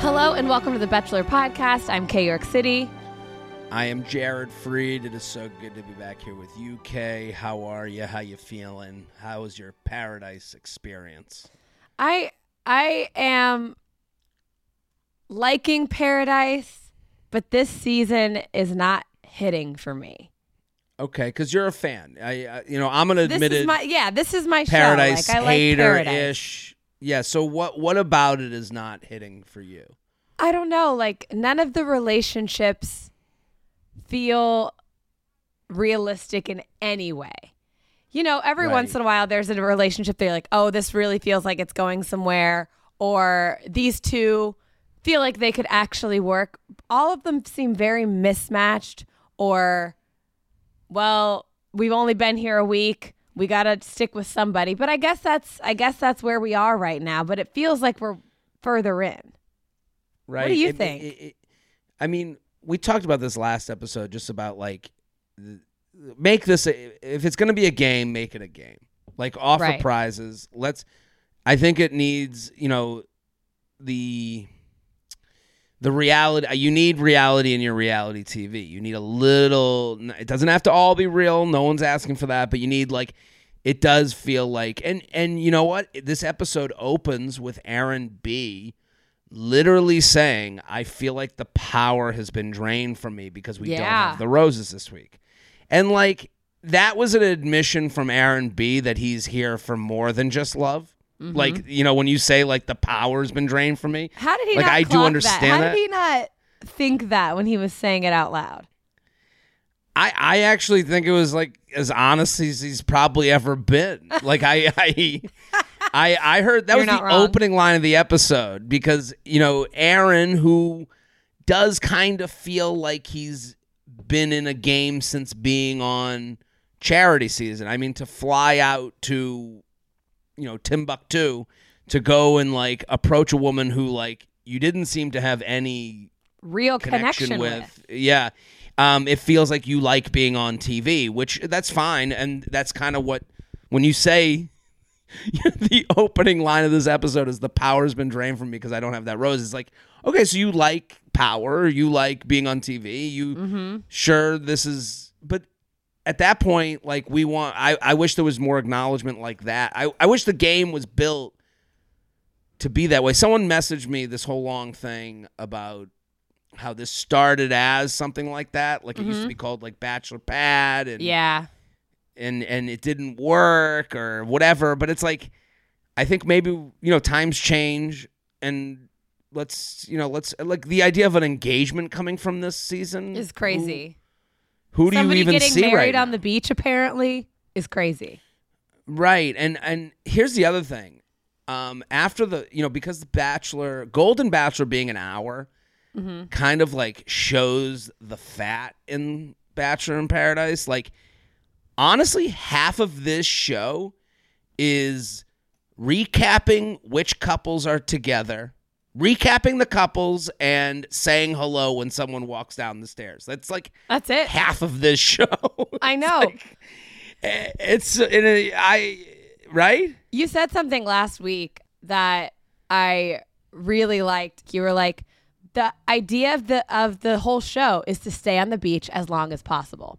Hello and welcome to the Betchelor Podcast. I'm Kay York City. I am Jared Freid. It is so good to be back here with you, Kay. How are you? How you feeling? How was your paradise experience? I I am liking Paradise, but this season is not hitting for me. Okay, because you're a fan. I, I, you know, I'm an This admitted it. my yeah. This is my paradise show. Like, I like hater ish. Yeah. So what? What about it is not hitting for you? I don't know. Like none of the relationships feel realistic in any way. You know, every Right. once in a while there's a relationship they're like, oh, this really feels like it's going somewhere, or these two feel like they could actually work. All of them seem very mismatched, or, well, we've only been here a week. We gotta stick with somebody. But I guess that's I guess that's where we are right now. But it feels like we're further in. Right. What do you It- think? it- it- I mean, we talked about this last episode, just about like make this a, if it's going to be a game, make it a game. Like offer Right. prizes. Let's. I think it needs you know the the reality. uh, You need reality in your reality TV. You need a little. It doesn't have to all be real. No one's asking for that, but you need like. It does feel like, and and you know what? This episode opens with Aaron B literally saying, I feel like the power has been drained from me because we don't have the roses this week. And like that was an admission from Aaron B that he's here for more than just love. Mm-hmm. Like, you know, when you say like the power's been drained from me. How did he like not I do understand that? How that. did he not think that when he was saying it out loud? I, I actually think it was like as honest as he's probably ever been. Like I I I, I heard that You're was the wrong. opening line of the episode because you know Aaron who does kind of feel like he's been in a game since being on charity season. I mean to fly out to you know Timbuktu to go and like approach a woman who like you didn't seem to have any Real connection, connection, with. Yeah. Um, it feels like you like being on TV, which that's fine. And that's kind of what, when you say the opening line of this episode is the power's been drained from me because I don't have that rose. It's like, okay, so you like power, you like being on TV, you Mm-hmm. sure this is, but at that point, like we want, I, I wish there was more acknowledgement like that. I, I wish the game was built to be that way. Someone messaged me this whole long thing about how this started as something like that. Like it used to be called like Bachelor Pad and Mm-hmm. Yeah. and and it didn't work or whatever. But it's like I think maybe you know times change and let's you know let's like the idea of an engagement coming from this season Is crazy. Who, do Somebody you even getting see married right on now? the beach apparently is crazy. Right. And and here's the other thing. Um after the you know because the Bachelor Golden Bachelor being an hour Mm-hmm. kind of like shows the fat in Bachelor in Paradise. Like honestly, half of this show is recapping which couples are together, recapping the couples and saying hello when someone walks down the stairs. That's like That's it. half of this show. I know. like- eh, it's in a, I right? You said something last week that I really liked. You were like, the idea of the of the whole show is to stay on the beach as long as possible.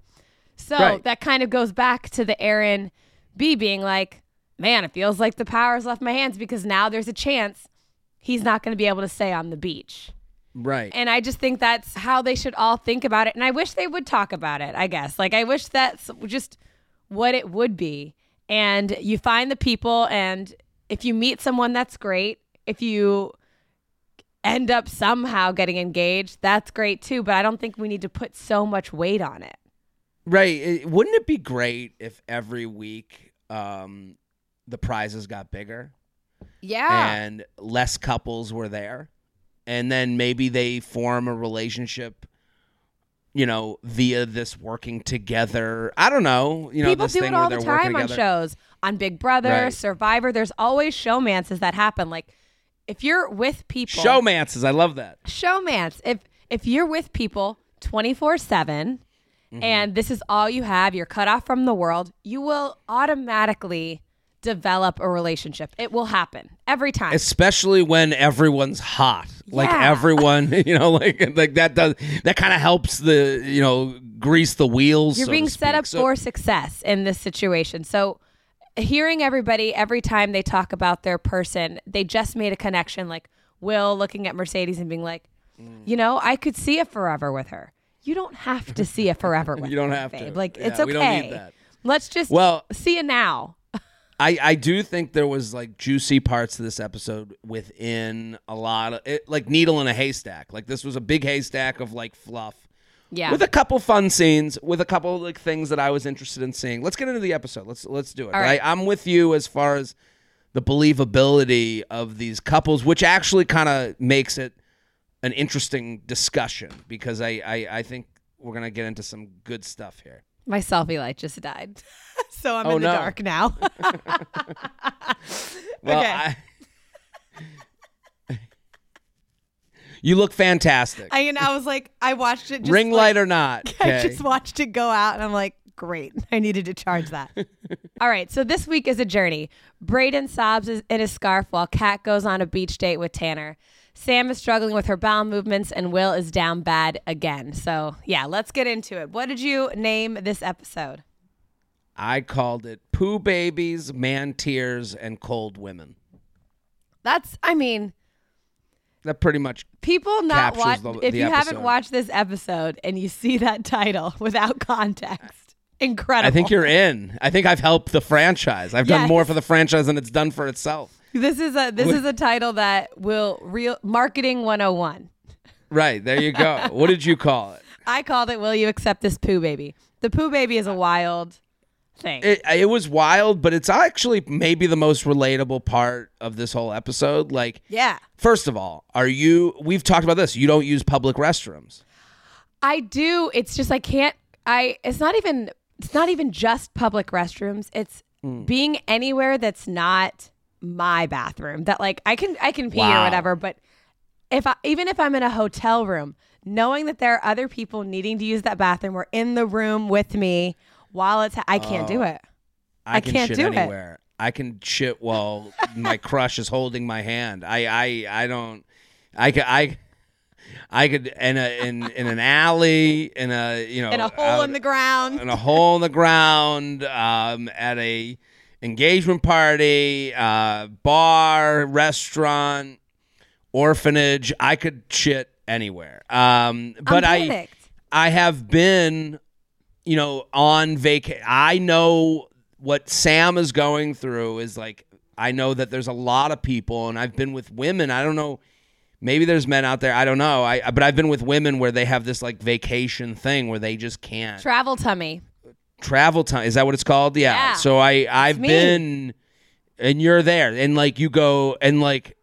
So Right. that kind of goes back to the Aaron B being like, man, it feels like the power's left my hands because now there's a chance he's not going to be able to stay on the beach. Right. And I just think that's how they should all think about it. And I wish they would talk about it, I guess. Like, I wish that's just what it would be. And you find the people, and if you meet someone, that's great. If you end up somehow getting engaged, that's great too. But I don't think we need to put so much weight on it. Right. It- wouldn't it be great if every week um, the prizes got bigger Yeah. and less couples were there, and then maybe they form a relationship. You know, via this working together. I don't know. You know, People do it all the time on shows, on Big Brother, Right. Survivor. There's always showmances that happen. Like if you're with people, Showmances, I love that. showmance. If if you're with people 24 7 Mm-hmm. and this is all you have, you're cut off from the world, you will automatically develop a relationship. It will happen every time. especially when everyone's hot like Yeah. everyone you know like like that does that kind of helps the you know grease the wheels You're so being set up So- for success in this situation. So, hearing everybody every time they talk about their person, they just made a connection. Like Will looking at Mercedes and being like, Mm. you know, I could see it forever with her. You don't have to see it forever with You don't her, have to. Like Yeah, it's okay. we don't need that. Let's just well see it now. I i do think there was like juicy parts of this episode within a lot of it, like needle in a haystack. Like this was a big haystack of like fluff. Yeah. with a couple fun scenes with a couple like things that i was interested in seeing. Let's get into the episode. Let's let's do it. All right. I, i'm with you as far as the believability of these couples which actually kind of makes it an interesting discussion because I, I i think we're gonna get into some good stuff here My selfie light just died. so I'm Oh, in the no. dark now. well Okay. I, you look fantastic I and I was like, I watched it just ring like- light or not I just watched it go out and I'm like, great. I needed to charge that. All right. So this week is a journey. Brayden sobs in his scarf while Kat goes on a beach date with Tanner. Sam is struggling with her bowel movements and Will is down bad again. So, yeah, let's get into it. What did you name this episode? i called it poo babies man tears and cold women That's, I mean, that pretty much people not watch. The- if the you haven't watched this episode and you see that title without context, incredible. I think you're in. I think I've helped the franchise. I've done Yes. more for the franchise than it's done for itself. This is a this is a title that will real marketing 101. Right, there you go. what did you call it? I called it Will you accept this poo baby? The poo baby is a wild thing. It it was wild, but it's actually maybe the most relatable part of this whole episode. Like yeah. first of all, are you we've talked about this. You don't use public restrooms. I do. It's just I can't I it's not even it's not even just public restrooms. It's Hmm. being anywhere that's not my bathroom. That like I can I can pee or whatever, but if I, even if I'm in a hotel room, knowing that there are other people needing to use that bathroom or in the room with me while it's I can't do it. I, I can can't shit do it. anywhere. I can shit while my crush is holding my hand. I I I don't I I I could in a in in an alley in a you know In a hole out- in the ground. in a hole in the ground um, at a engagement party, uh, bar, restaurant, orphanage. I could shit anywhere. Um, but I. I have been, you know, on vacation. I know what Sam is going through is like. I know that there's a lot of people, and I've been with women. I don't know. Maybe there's men out there. I don't know. I but I've been with women where they have this like vacation thing where they just can't Travel tummy. travel time is that what it's called yeah, Yeah. so i i've been and you're there and like you go and like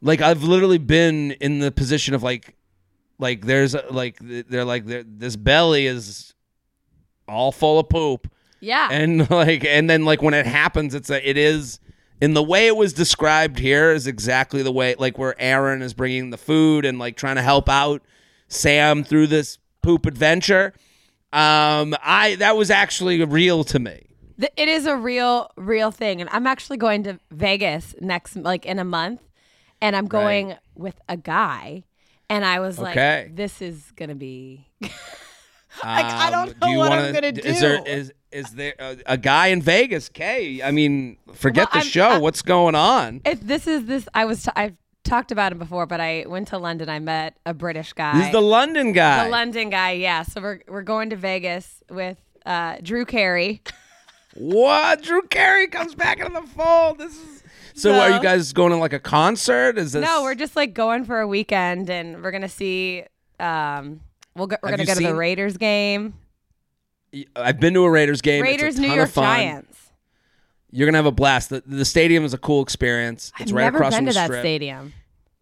like i've literally been in the position of like like there's like they're like they're, this belly is all full of poop Yeah. and like and then like when it happens it's a, it is in the way it was described here is exactly the way like where aaron is bringing the food and like trying to help out sam through this poop adventure. Um i that was actually real to me. It is a real real thing. And i'm actually going to vegas next like in a month and i'm going with a guy. And i was Okay. like this is gonna be Like, I don't Um, know you what I'm gonna do. is is there a, a guy in vegas kay i mean forget Well, the I'm- show I- what's going on if this is this i was t- i've talked about him before but i went to london i met a british guy is the london guy the london guy yeah so we're, we're going to vegas with uh, drew carey What? Drew Carey comes back into the fold. This is. So, are you guys going to like a concert? Is this? no we're just like going for a weekend and we're gonna see um we'll go, we're gonna you go to the raiders game I've been to a Raiders game. Raiders new york giants You're gonna have a blast. The, the stadium is a cool experience. It's I've right never across been from to the that strip. stadium.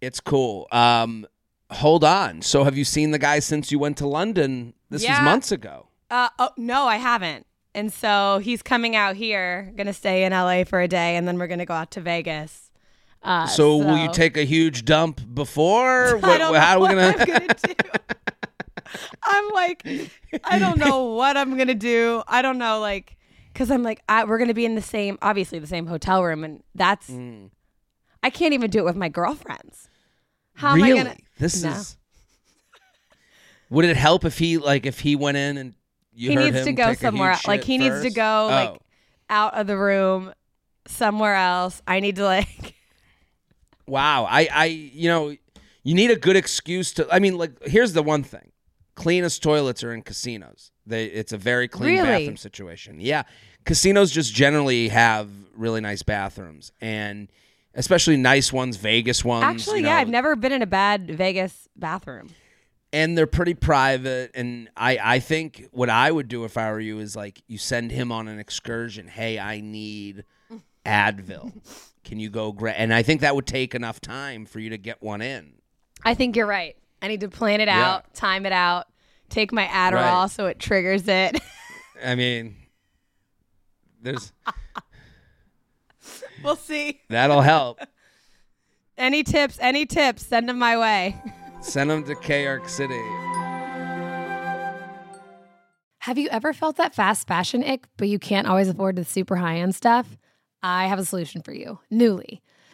It's cool. Um, hold on. So have you seen the guy since you went to London? This was months ago. Uh, oh no, I haven't. And so he's coming out here, gonna stay in LA for a day, and then we're gonna go out to Vegas. Uh, So, will you take a huge dump before? What- how are we gonna? I'm gonna do. I'm like, I don't know what I'm gonna do. I don't know, like, because I'm like, I, we're gonna be in the same, obviously the same hotel room, and that's, Mm. I can't even do it with my girlfriends. How am? I gonna? This No. is. Would it help if he like if he went in and you he needs to go somewhere. Like he needs to first? go like Oh. out of the room somewhere else. I need to like. Wow. I, I, you know, you need a good excuse to. I mean, like, here's the one thing: cleanest toilets are in casinos. They, it's a very clean Really? bathroom situation. Yeah, casinos just generally have really nice bathrooms, and especially nice ones, Vegas ones. Actually, you yeah, I've never been in a bad Vegas bathroom. and they're pretty private. And I, I think what I would do if I were you is like you send him on an excursion. Hey, I need Advil. Can you go grab? And I think that would take enough time for you to get one in. I think you're right. I need to plan it Yeah. out, time it out, take my Adderall Right. so it triggers it. I mean, there's we'll see. that'll help. Any tips? Any tips? Send them my way. Send them to K-Arc City. Have you ever felt that fast fashion ick, but you can't always afford the super high end stuff? I have a solution for you Nuuly.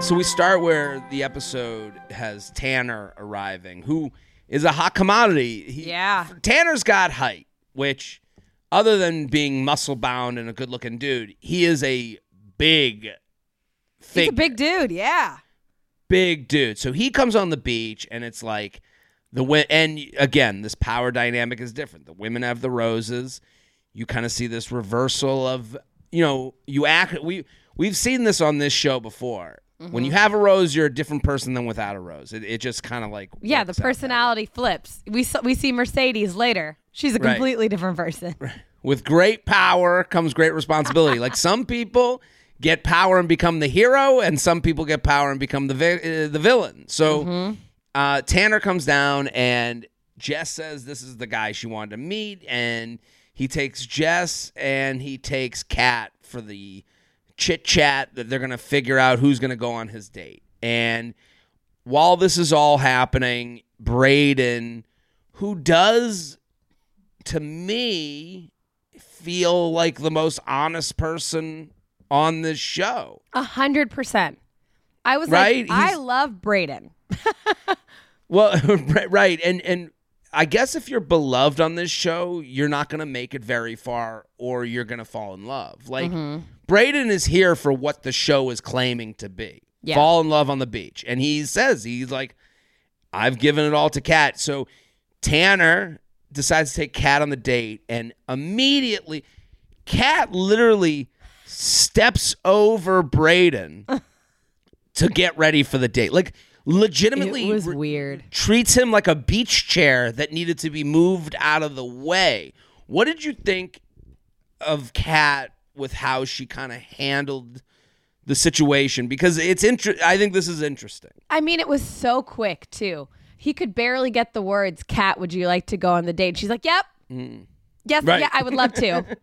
So we start where the episode has Tanner arriving, who is a hot commodity. He, Yeah. Tanner's got height, which, other than being muscle bound and a good looking dude, he is a big, He's thick, a big dude. Yeah. big dude. So he comes on the beach, and it's like the wi- and again, this power dynamic is different. The women have the roses. You kind of see this reversal of you know you act. We we've seen this on this show before. When Mm-hmm. you have a rose, you're a different person than without a rose. It, it just kind of like Yeah, the works out that way. personality flips. We saw, we see Mercedes later. She's a Right. completely different person. with great power comes great responsibility. like some people get power and become the hero, and some people get power and become the vi- uh, the villain. So uh, Tanner comes down, and Jess says this is the guy she wanted to meet, and he takes Jess and he takes Kat for the chit chat that they're gonna figure out who's gonna go on his date. And while this is all happening, Brayden, who does to me feel like the most honest person on this show. A hundred percent. I was Right? like, I love Brayden. Well, right, and and I guess if you're beloved on this show, you're not going to make it very far or you're going to fall in love. Like Mm-hmm. Brayden is here for what the show is claiming to be. Yeah. Fall in love on the beach. And he says he's like I've given it all to Kat. So Tanner decides to take Kat on the date and immediately Kat literally steps over Brayden to get ready for the date. Like legitimately It was re- weird. treats him like a beach chair that needed to be moved out of the way. What did you think of Kat with how she kind of handled the situation? Because it's inter- I think this is interesting. I mean, it was so quick too. He could barely get the words, "Kat, would you like to go on the date?" She's like, "Yep, mm. yes, Right. yeah, I would love to."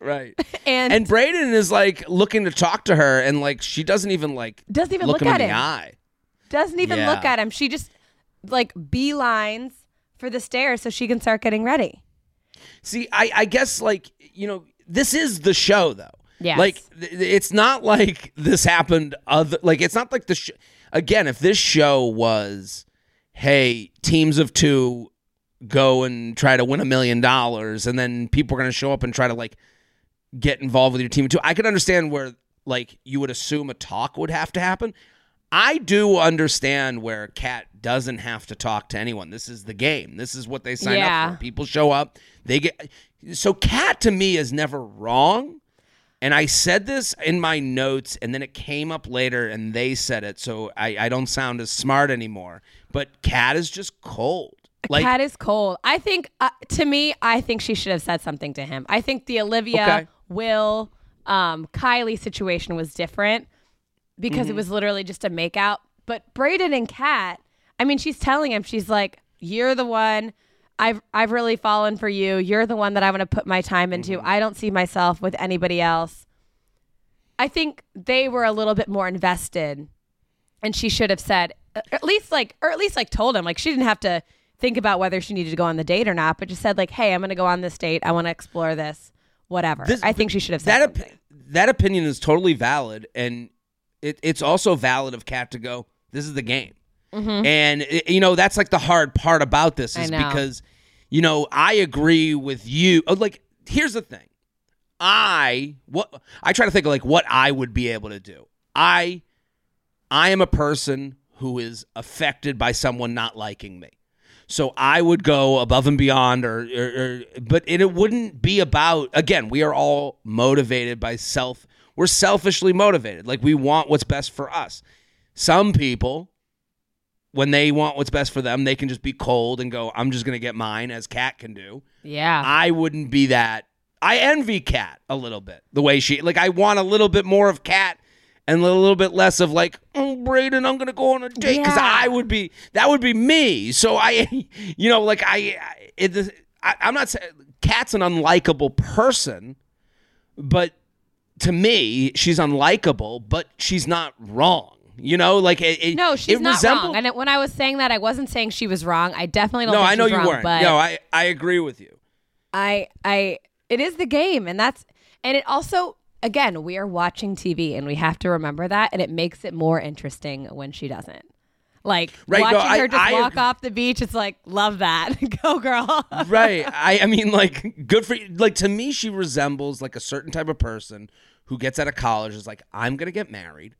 Right. and, and Brayden is like looking to talk to her and like she doesn't even like doesn't even look, look, him at in him. the eye. Doesn't even look at him. She just like beelines for the stairs so she can start getting ready. See, I, I guess like you know this is the show though. Yeah. Like th- it's not like this happened other like it's not like the sh- again if this show was hey teams of two go and try to win a million dollars and then people are going to show up and try to like get involved with your team of two I could understand where like you would assume a talk would have to happen. I do understand where Kat doesn't have to talk to anyone. This is the game. This is what they sign Yeah. up for. People show up. They get so Kat to me is never wrong. And I said this in my notes, and then it came up later, and they said it, so I, I don't sound as smart anymore. But Kat is just cold. Like Kat is cold. I think, uh, to me, I think she should have said something to him. I think the Olivia, Okay. Will, um, Kylie situation was different because Mm-hmm. it was literally just a makeout. But Brayden and Kat, I mean, she's telling him, she's like, "You're the one. I've I've really fallen for you. You're the one that I want to put my time into. Mm-hmm. I don't see myself with anybody else." I think they were a little bit more invested and she should have said uh, at least like or at least like told him like she didn't have to think about whether she needed to go on the date or not but just said like hey i'm gonna go on this date i want to explore this whatever This- i think she should have said that op- that opinion is totally valid, and it, it's also valid of Kat to go. This is the game, and it- you know that's like the hard part about this Mm-hmm. Is because you know I agree with you. oh, Like, here's the thing, I what I try to think of like what I would be able to do. I I am a person who is affected by someone not liking me. So I would go above and beyond, or, or, or but it, it wouldn't be about. Again, we are all motivated by self. We're selfishly motivated. Like we want what's best for us. Some people, when they want what's best for them, they can just be cold and go, "I'm just gonna get mine," as Kat can do. yeah I wouldn't be that. I envy Kat a little bit. The way she like I want a little bit more of Kat and a little bit less of like, oh Brayden, I'm gonna go on a date because Yeah. I would be that would be me. So I, you know, like I, I, it, I I'm not saying Kat's an unlikable person, but to me she's unlikable, but she's not wrong. You know, like it, it- no she's it not resembled- wrong and it, when i was saying that i wasn't saying she was wrong i definitely don't No, I know you wrong, weren't. No, I I agree with you. I I it is the game and that's and it also again we are watching TV and we have to remember that and it makes it more interesting when she doesn't. Like Right, no, watching I- her just I walk agree. off the beach, it's like love that, go girl. right. I, I mean, like, good for you. Like, to me, she resembles like a certain type of person who gets out of college is like, I'm going to get married.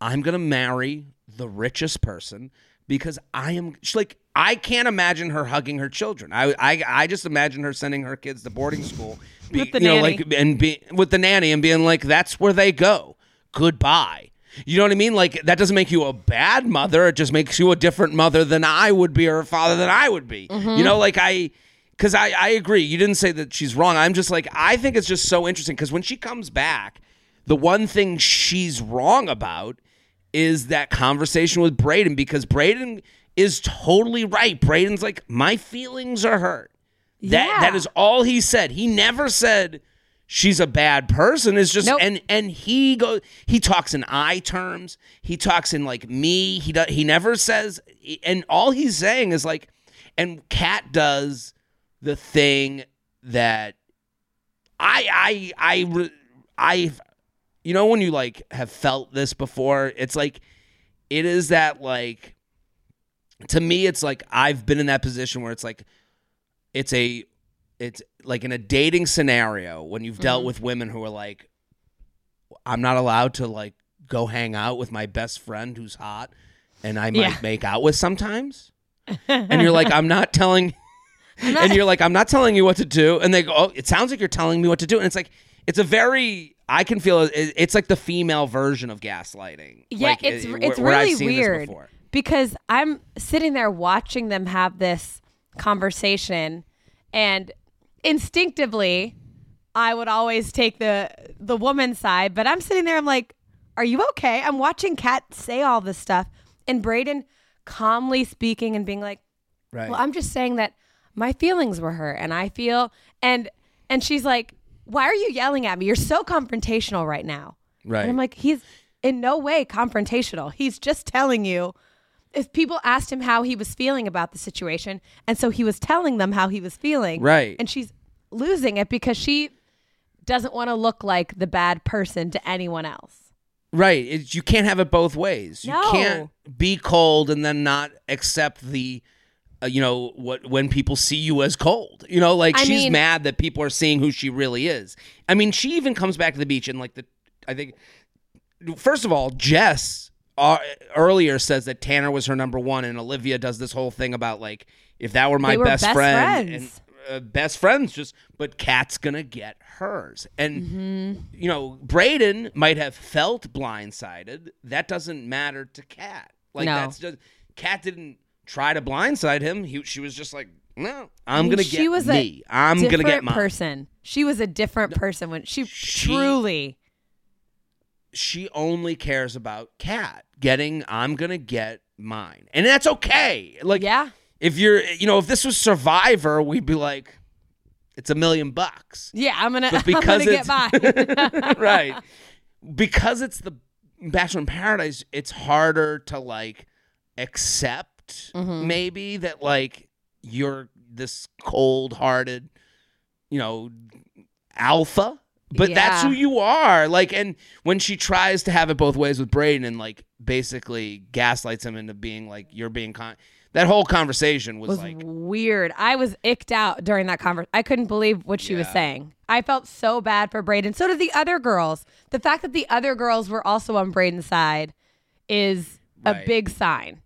I'm going to marry the richest person because I am like, I can't imagine her hugging her children. I, I, I just imagine her sending her kids to boarding school. Be, With the you know, nanny. like, and be with the nanny and being like, that's where they go. Goodbye. You know what I mean? Like that doesn't make you a bad mother. It just makes you a different mother than I would be or a father than I would be. You mm-hmm. know, like I because I, I agree. You didn't say that she's wrong. I'm just like, I think it's just so interesting because when she comes back, the one thing she's wrong about is that conversation with Brayden because Brayden is totally right. Brayden's like, my feelings are hurt. That Yeah. that is all he said. He never said she's a bad person. It's just Nope. and and he goes he talks in I terms. He talks in like me. He does he never says and all he's saying is like and Kat does the thing that I I I I you know when you like have felt this before, it's like it is that like to me it's like I've been in that position where it's like it's a it's like in a dating scenario when you've dealt Mhm. with women who are like I'm not allowed to like go hang out with my best friend who's hot and I might Yeah. make out with sometimes. And you're like I'm not telling and you're like I'm not telling you what to do and they go oh it sounds like you're telling me what to do and it's like it's a very I can feel it, it's like the female version of gaslighting. Yeah, Like, it's uh, it's where- where really this weird because I'm sitting there watching them have this conversation, and instinctively, I would always take the the woman's side. But I'm sitting there, I'm like, "Are you okay?" I'm watching Kat say all this stuff, and Brayden calmly speaking and being like, Right. well, I'm just saying that my feelings were hurt and I feel and and she's like, "Why are you yelling at me? You're so confrontational right now." right. And I'm like, "He's in no way confrontational. He's just telling you if people asked him how he was feeling about the situation, and so he was telling them how he was feeling. Right. And she's losing it because she doesn't want to look like the bad person to anyone else. Right. It's, you can't have it both ways. No. You can't be cold and then not accept the, uh, you know, what when people see you as cold. You know, like I she's mean- mad that people are seeing who she really is. I mean, she even comes back to the beach and like the, I think, first of all, Jess uh, earlier says that Tanner was her number one, and Olivia does this whole thing about like if that were my best, best friend friends. and uh, best friends, just but Kat's gonna get hers, and Mm-hmm. you know, Brayden might have felt blindsided. That doesn't matter to Kat. Like No. that's just Kat didn't try to blindside him. He, she was just like, no, I'm mean, gonna she get was me. I'm gonna get different mine. person. She was a different person when she, She- truly. She only cares about Kat getting. I'm gonna get mine, and that's okay. Like, yeah. if you're, you know, if this was Survivor, we'd be like, it's a million bucks. Yeah, I'm gonna, But I'm because gonna get it's mine. right, because it's the Bachelor in Paradise, it's harder to like accept Mhm. maybe that like you're this cold-hearted, you know, alpha. But that's who you are. Like, and when she tries to have it both ways with Brayden and like basically gaslights him into being like you're being con. That whole conversation was, was like weird. I was icked out during that conversation. I couldn't believe what she was saying. I felt so bad for Brayden. So did the other girls. The fact that the other girls were also on Brayden's side is a big sign.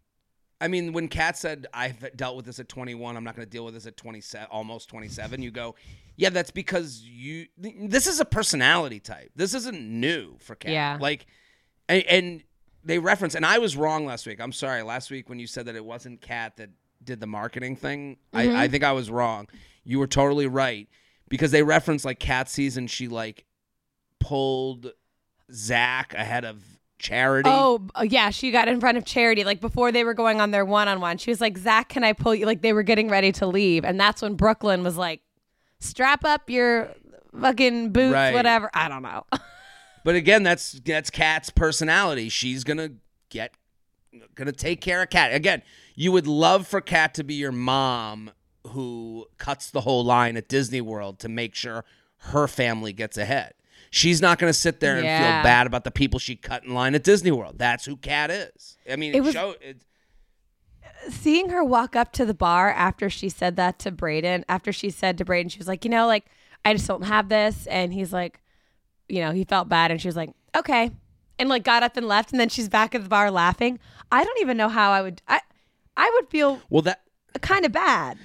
I mean, when Kat said I've dealt with this at 21, I'm not going to deal with this at 27, almost 27. You go, yeah, that's because you. This is a personality type. This isn't new for Kat. Yeah. Like, and, and they reference, and I was wrong last week. I'm sorry. Last week when you said that it wasn't Kat that did the marketing thing, Mm-hmm. I, I think I was wrong. You were totally right because they reference like Kat season. She like pulled Zach ahead of Charity. Oh, uh, yeah. She got in front of Charity, like before they were going on their one on one. She was like, Zach, can I pull you? Like they were getting ready to leave. And that's when Brooklyn was like, strap up your fucking boots, Right. whatever. I don't know. But again, that's that's Kat's personality. She's gonna get gonna take care of Kat. Again, you would love for Kat to be your mom who cuts the whole line at Disney World to make sure her family gets ahead. She's not gonna sit there and Yeah. feel bad about the people she cut in line at Disney World. That's who Kat is. I mean, It it was- show it, seeing her walk up to the bar after she said that to Brayden, after she said to Brayden, she was like, you know, like, I just don't have this. And he's like, you know, he felt bad. And she was like, okay. And like got up and left. And then she's back at the bar laughing. I don't even know how I would, I, I would feel well that kind of bad.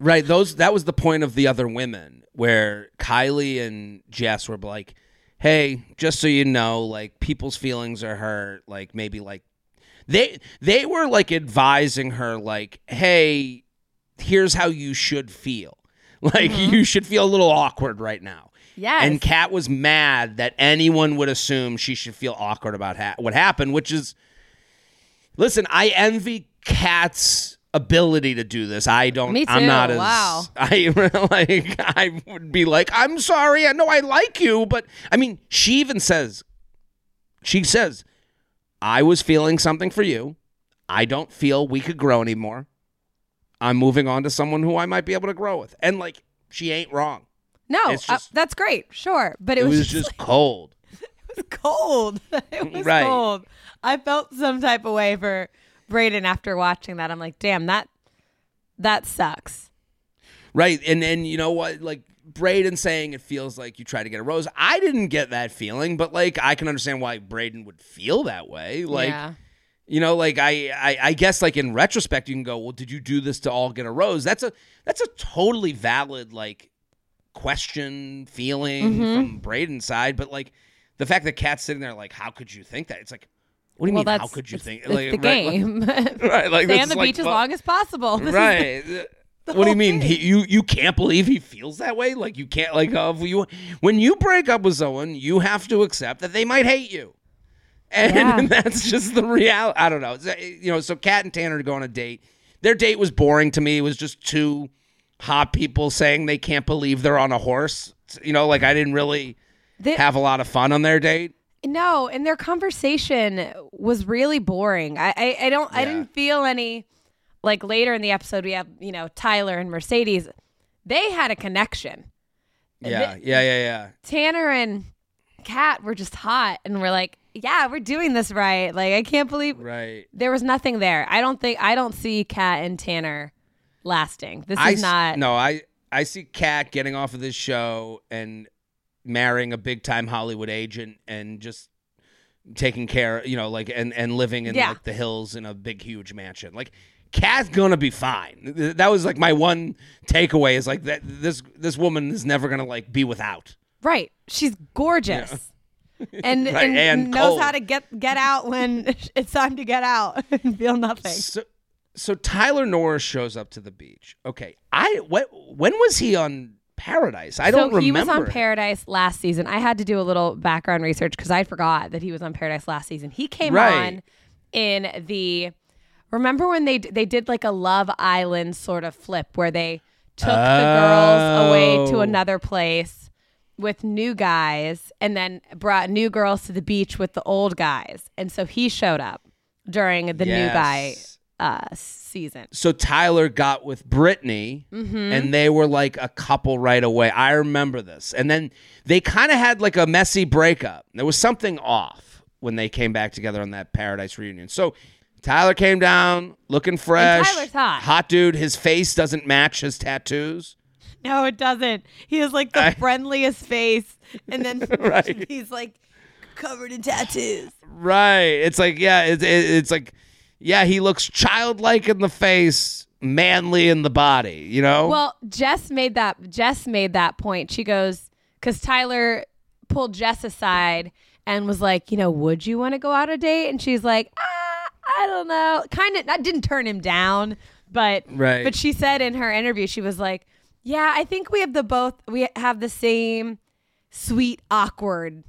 Right. Those that was the point of the other women where Kylie and Jess were like, "Hey, just so you know, like people's feelings are hurt. Like maybe like they they were like advising her like, "Hey, here's how you should feel. Like mm-hmm. you should feel a little awkward right now." Yes. And Kat was mad that anyone would assume she should feel awkward about ha- what happened, which is listen, I envy Kat's ability to do this. I don't Me I'm too. not as Wow. I like I would be like, "I'm sorry. I know I like you, but I mean, she even says she says, "I was feeling something for you. I don't feel we could grow anymore. I'm moving on to someone who I might be able to grow with." And like she ain't wrong. no, uh, just- that's great. Sure. But It, it, was, was, just cold. it was cold. it was Right. cold. I felt some type of way for Brayden after watching that. I'm like, damn, that that sucks. Right. And and you know what? Like Brayden saying it feels like you try to get a rose. I didn't get that feeling, but like I can understand why Brayden would feel that way. Like yeah. you know, like I, I I guess like in retrospect you can go, Well, did you do this to all get a rose? That's a that's a totally valid like question, feeling Mm-hmm. from Brayden's side. But like the fact that Kat's sitting there like, how could you think that? It's like what do you well, mean that's how could you it's, think it's like the right, like- game. right, like Stay on the like, beach as long as possible. This is the- right. what do you mean? He, you you can't believe he feels that way? Like you can't like uh, if you when you break up with someone, you have to accept that they might hate you, and Yeah. that's just the reality. I don't know. Uh, You know, so Kat and Tanner go on a date. Their date was boring to me. It was just two hot people saying they can't believe they're on a horse. You know, like I didn't really They- have a lot of fun on their date. No, and their conversation was really boring. I, I, I don't, I didn't feel any. Like later in the episode, we have you know Tyler and Mercedes. They had a connection. Yeah, yeah, yeah, yeah. Tanner and Kat were just hot, and we're like, yeah, we're doing this right. Like I can't believe Right. there was nothing there. I don't think I don't see Kat and Tanner lasting. This I is not. No, I I see Kat getting off of this show and marrying a big time Hollywood agent and just taking care, you know, like and and living in Yeah. like the hills in a big huge mansion. Like Kat's gonna be fine. That was like my one takeaway is like that this this woman is never gonna like be without. Right. She's gorgeous. And, Right, and, and knows cold. how to get get out when it's time to get out and feel nothing. So so Tyler Norris shows up to the beach. Okay. I what when was he on Paradise? I don't so he was on Paradise last season. I had to do a little background research because I forgot that he was on Paradise last season. He came Right. on in the. Remember when they they did like a Love Island sort of flip where they took the girls away to Oh. another place with new guys and then brought new girls to the beach with the old guys, and so he showed up during the new guy Yes. Uh, season. so Tyler got with Brittany, Mm-hmm. and they were like a couple right away. I remember this, and then they kind of had like a messy breakup. There was something off when they came back together on that Paradise reunion. So Tyler came down looking fresh, Tyler's hot. hot dude. His face doesn't match his tattoos. No, it doesn't. He has like the I- friendliest face, and then Right. he's like covered in tattoos. Right? It's like yeah, it's it, it's like yeah, he looks childlike in the face, manly in the body. You know? Well, Jess made that. Jess made that point. She goes because Tyler pulled Jess aside and was like, you know, would you want to go out a date? And she's like, ah, I don't know. Kind of. That didn't turn him down, but Right. But she said in her interview, she was like, yeah, I think we have the both. We have the same sweet awkward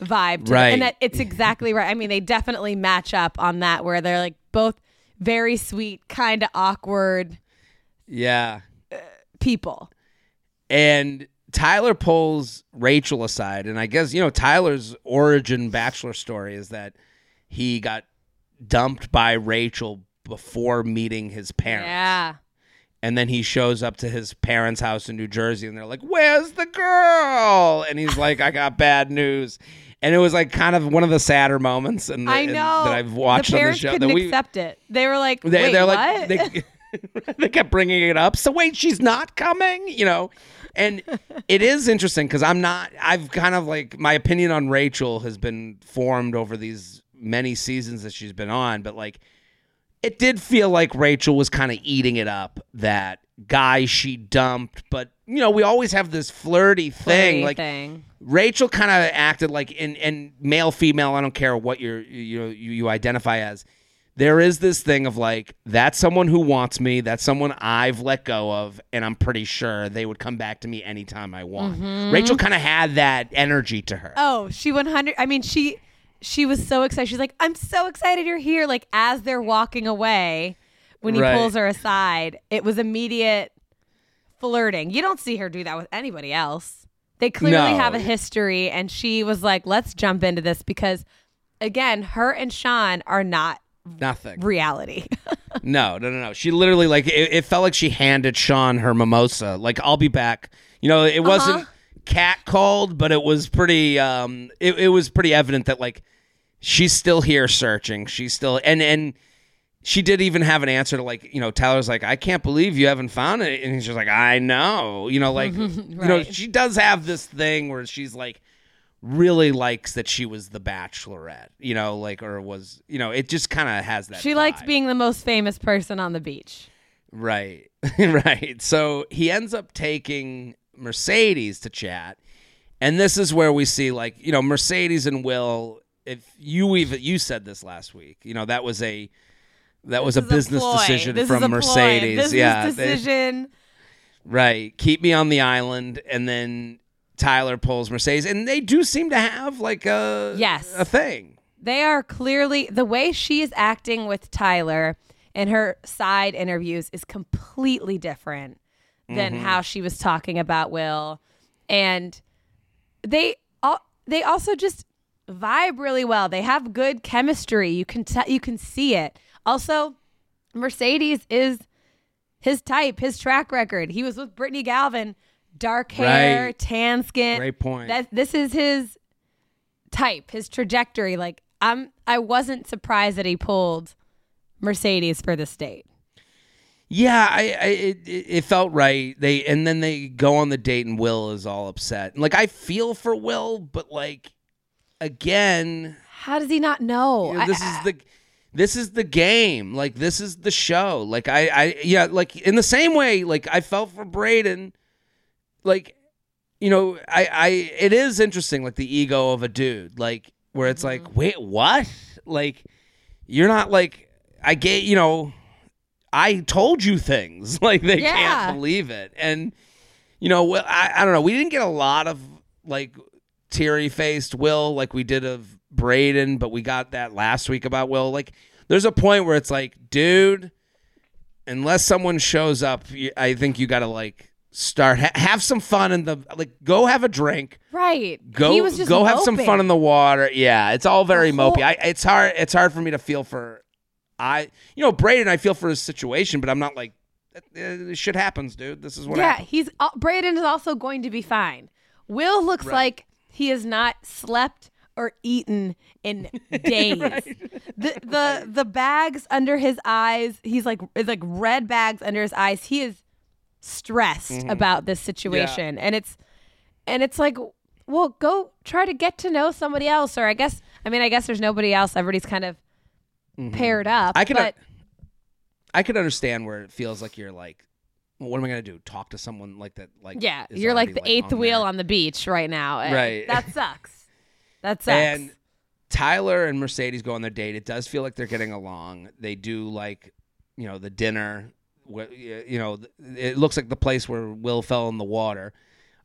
vibe. Right. and that it's exactly right i mean they definitely match up on that where they're like both very sweet kind of awkward yeah. people And Tyler pulls Rachel aside, and I guess you know Tyler's origin bachelor story is that he got dumped by Rachel before meeting his parents. yeah And then he shows up to his parents' house in New Jersey, and they're like, "Where's the girl?" And he's like, "I got bad news." And it was like kind of one of the sadder moments, and i know that I've watched the on the show. couldn't that we, accept it they were like they, Wait, they're what? like they, they kept bringing it up so wait she's not coming you know and it is interesting because i'm not i've kind of like my opinion on rachel has been formed over these many seasons that she's been on but like it did feel like rachel was kind of eating it up that guy she dumped but you know we always have this flirty thing Flirty like thing. Rachel kind of acted like in and male female I don't care what you're you know you, you identify as there is this thing of like that's someone who wants me that's someone I've let go of and I'm pretty sure they would come back to me anytime I want. Mm-hmm. Rachel kind of had that energy to her. oh she 100 i mean she she was so excited she's like i'm so excited you're here like as they're walking away when he Right. pulls her aside it was immediate flirting you don't see her do that with anybody else they clearly No. have a history and she was like let's jump into this because again her and sean are not Nothing. reality No, no, no, no. She literally like it, it felt like she handed Sean her mimosa. Like I'll be back. You know, it wasn't cat called, but it was pretty. Um, it, it was pretty evident that like she's still here searching. She's still and and she did even have an answer to like, you know, Tyler's like, I can't believe you haven't found it. And he's just like, I know. You know, like, you know, she does have this thing where she's like, really likes that she was the bachelorette, you know, like, or was, you know, it just kind of has that. She likes being the most famous person on the beach. Right. right. So he ends up taking Mercedes to chat. And this is where we see like, you know, Mercedes and Will, if you even you said this last week, you know, that was a that was a business ploy. decision This is from a. Mercedes. Business yeah. they- decision. right. Keep me on the island and then Tyler pulls Mercedes and they do seem to have like a Yes. a thing. They are clearly the way she is acting with Tyler in her side interviews is completely different than Mm-hmm. how she was talking about Will, and they all they also just vibe really well. They have good chemistry. You can tell you can see it. Also, Mercedes is his type, his track record. He was with Brittany Galvin, dark hair, Right. tan skin. Great point. That this is his type, his trajectory. Like I'm, I wasn't surprised that he pulled Mercedes for this date. Yeah, I, I it, it felt right. They and then they go on the date and Will is all upset. And like I feel for Will, but like again, How does he not know? you know, this I- is the this is the game. Like this is the show. Like I I yeah, like in the same way like I felt for Brayden like you know, I I it is interesting like the ego of a dude like where it's Mm-hmm. like, "Wait, what?" Like you're not like I get, you know, I told you things. Like they Yeah. can't believe it. And you know, well, I, I don't know. We didn't get a lot of like teary faced Will like we did of Brayden, but we got that last week about Will. Like there's a point where it's like, dude, unless someone shows up, I think you got to like start ha- have some fun in the like go have a drink right. go he was just go have some fun in the water. Yeah, it's all very whole- mopey. I, it's hard. It's hard for me to feel for. I you know Brayden. I feel for his situation, but I'm not like uh, shit happens, dude. This is what yeah, happens. he's uh, Brayden is also going to be fine. Will looks Right. like he has not slept or eaten in days. The the the bags under his eyes, he's like it's like red bags under his eyes. He is stressed Mm-hmm. about this situation, and it's and it's like, well, go try to get to know somebody else, or I guess I mean I guess there's nobody else. Everybody's kind of paired up. Mm-hmm. I can but I could understand where it feels like you're like, what am I gonna do? Talk to someone like that? Like Yeah, you're like the eighth on wheel there. on the beach right now. Right. That sucks. That sucks. And Tyler and Mercedes go on their date. It does feel like they're getting along. They do like, you know, the dinner. You know, it looks like the place where Will fell in the water.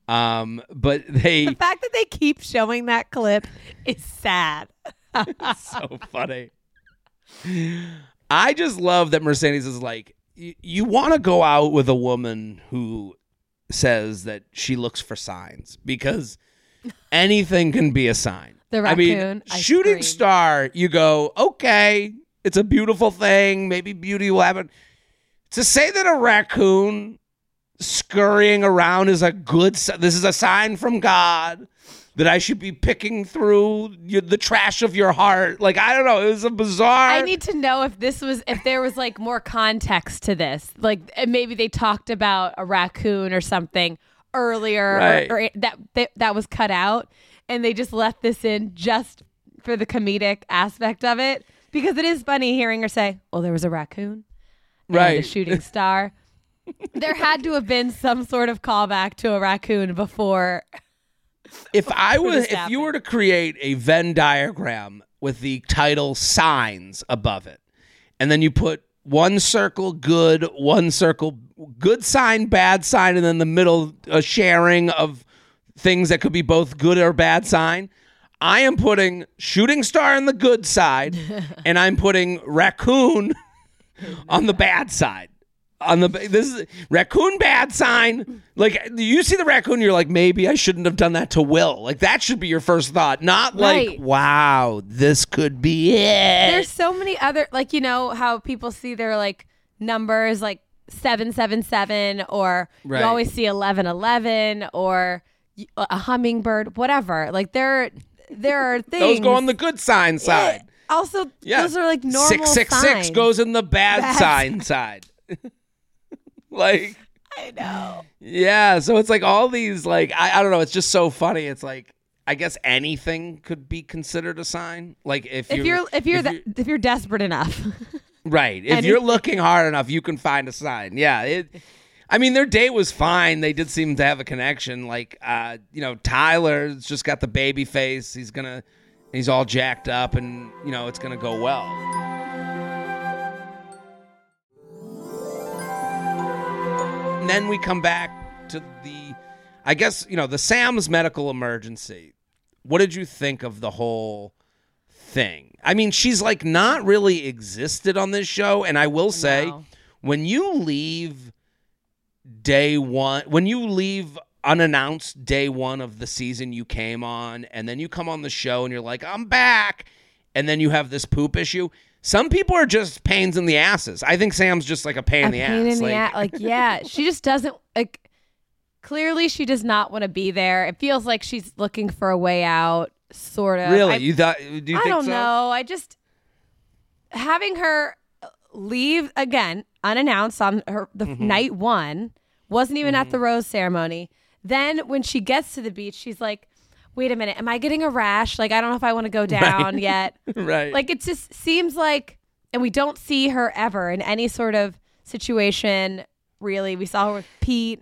Um, but they the fact that they keep showing that clip is sad. so funny. I just love that Mercedes is like, you want to go out with a woman who says that she looks for signs because anything can be a sign. The I mean, raccoon, I shooting scream. star, you go, okay, it's a beautiful thing. Maybe beauty will happen. To say that a raccoon scurrying around is a good, this is a sign from God that I should be picking through the trash of your heart. Like I don't know, it was a bizarre. I need to know if this was if there was like more context to this. Like uh, maybe they talked about a raccoon or something earlier Right. or, or that, that that was cut out and they just left this in just for the comedic aspect of it because it is funny hearing her say, "Well, there was a raccoon." and a shooting star. there had to have been some sort of callback to a raccoon before. if I was, if you were to create a Venn diagram with the title signs above it, and then you put one circle good, one circle good sign, bad sign, and then the middle a sharing of things that could be both good or bad sign. I am putting shooting star on the good side, and I'm putting raccoon on the bad side. On the this is raccoon bad sign. Like you see the raccoon, you're like, maybe I shouldn't have done that to Will. Like that should be your first thought, not like, Right. wow, this could be it. There's so many other like you know how people see their like numbers like 777 or Right. you always see 1111 or a hummingbird whatever. Like there there are things Those go on the good sign Yeah, side. also Yeah. those are like normal six six six goes in the bad, Bad sign side. like I know. yeah, so it's like all these like I, I don't know, it's just so funny. It's like I guess anything could be considered a sign. Like if, If you're if you're if that if you're desperate enough. right, if anything. you're looking hard enough, you can find a sign. Yeah, it. I mean, their date was fine. They did seem to have a connection. Like, uh, you know, Tyler's just got the baby face. He's gonna, he's all jacked up, and you know, it's gonna go well. And then we come back to the, I guess you know, the Sam's medical emergency. What did you think of the whole thing? I mean, she's like not really existed on this show, and I will say, No. when you leave day one, when you leave unannounced day one of the season you came on, and then you come on the show and you're like, I'm back, and then you have this poop issue. Some people are just pains in the asses. I think Sam's just like a pain a in the pain ass. in the like. Like, yeah, she just doesn't like. Clearly, she does not want to be there. It feels like she's looking for a way out, sort of. really? I, you thought? Do you I don't so? know. I just having her leave again unannounced on her the Mm-hmm. night one wasn't even at the rose ceremony. Then when she gets to the beach, she's like, "Wait a minute, am I getting a rash? Like I don't know if I want to go down yet." Right. Like it just seems like, and we don't see her ever in any sort of situation. Really, we saw her with Pete,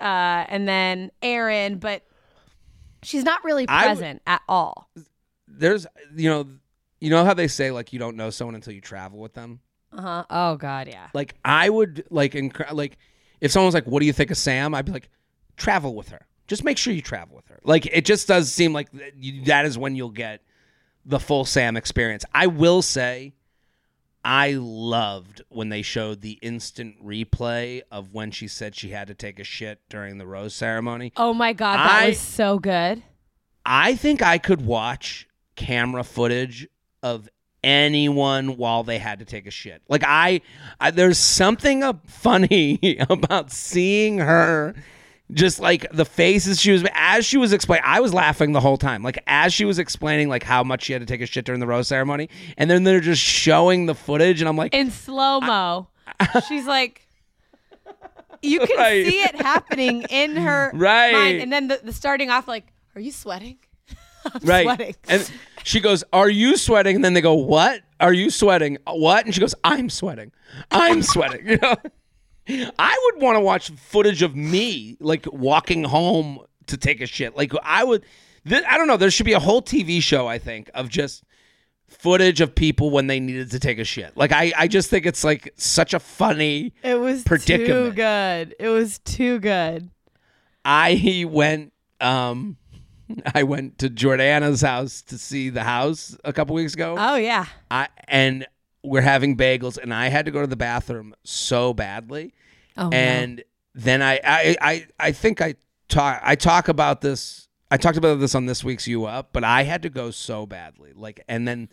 uh, and then Aaron, but she's not really I w- present at all. there's, you know, you know how they say like you don't know someone until you travel with them. Uh huh. Oh God, yeah. Like I would like enc- like if someone was like, "What do you think of Sam?" I'd be like, "Travel with her. Just make sure you travel with her." Like it just does seem like that is when you'll get the full Sam experience. I will say, I loved when they showed the instant replay of when she said she had to take a shit during the rose ceremony. Oh my god, that I- was so good. I think I could watch camera footage of anyone while they had to take a shit. Like I, I there's something uh, funny about seeing her just like the faces she was as she was explaining I was laughing the whole time. Like as she was explaining like how much she had to take a shit during the rose ceremony and then they're just showing the footage and I'm like In slow mo. She's like you can Right. see it happening in her Right. mind. And then the, the starting off like, are you sweating? I'm right. sweating. And she goes, "Are you sweating?" And then they go, "What? Are you sweating? What?" And she goes, "I'm sweating. I'm sweating." You know, I would want to watch footage of me like walking home to take a shit. Like I would. Th- I don't know. There should be a whole TV show. I think of just footage of people when they needed to take a shit. Like I, I just think it's like such a funny. It was too Predicament. good. It was too good. I went. Um, I went to Jordana's house to see the house a couple weeks ago. Oh yeah. I and we're having bagels, and I had to go to the bathroom so badly, Oh and then I, I, I, I think I talk, I talk about this. I talked about this on this week's You Up, but I had to go so badly, like, and then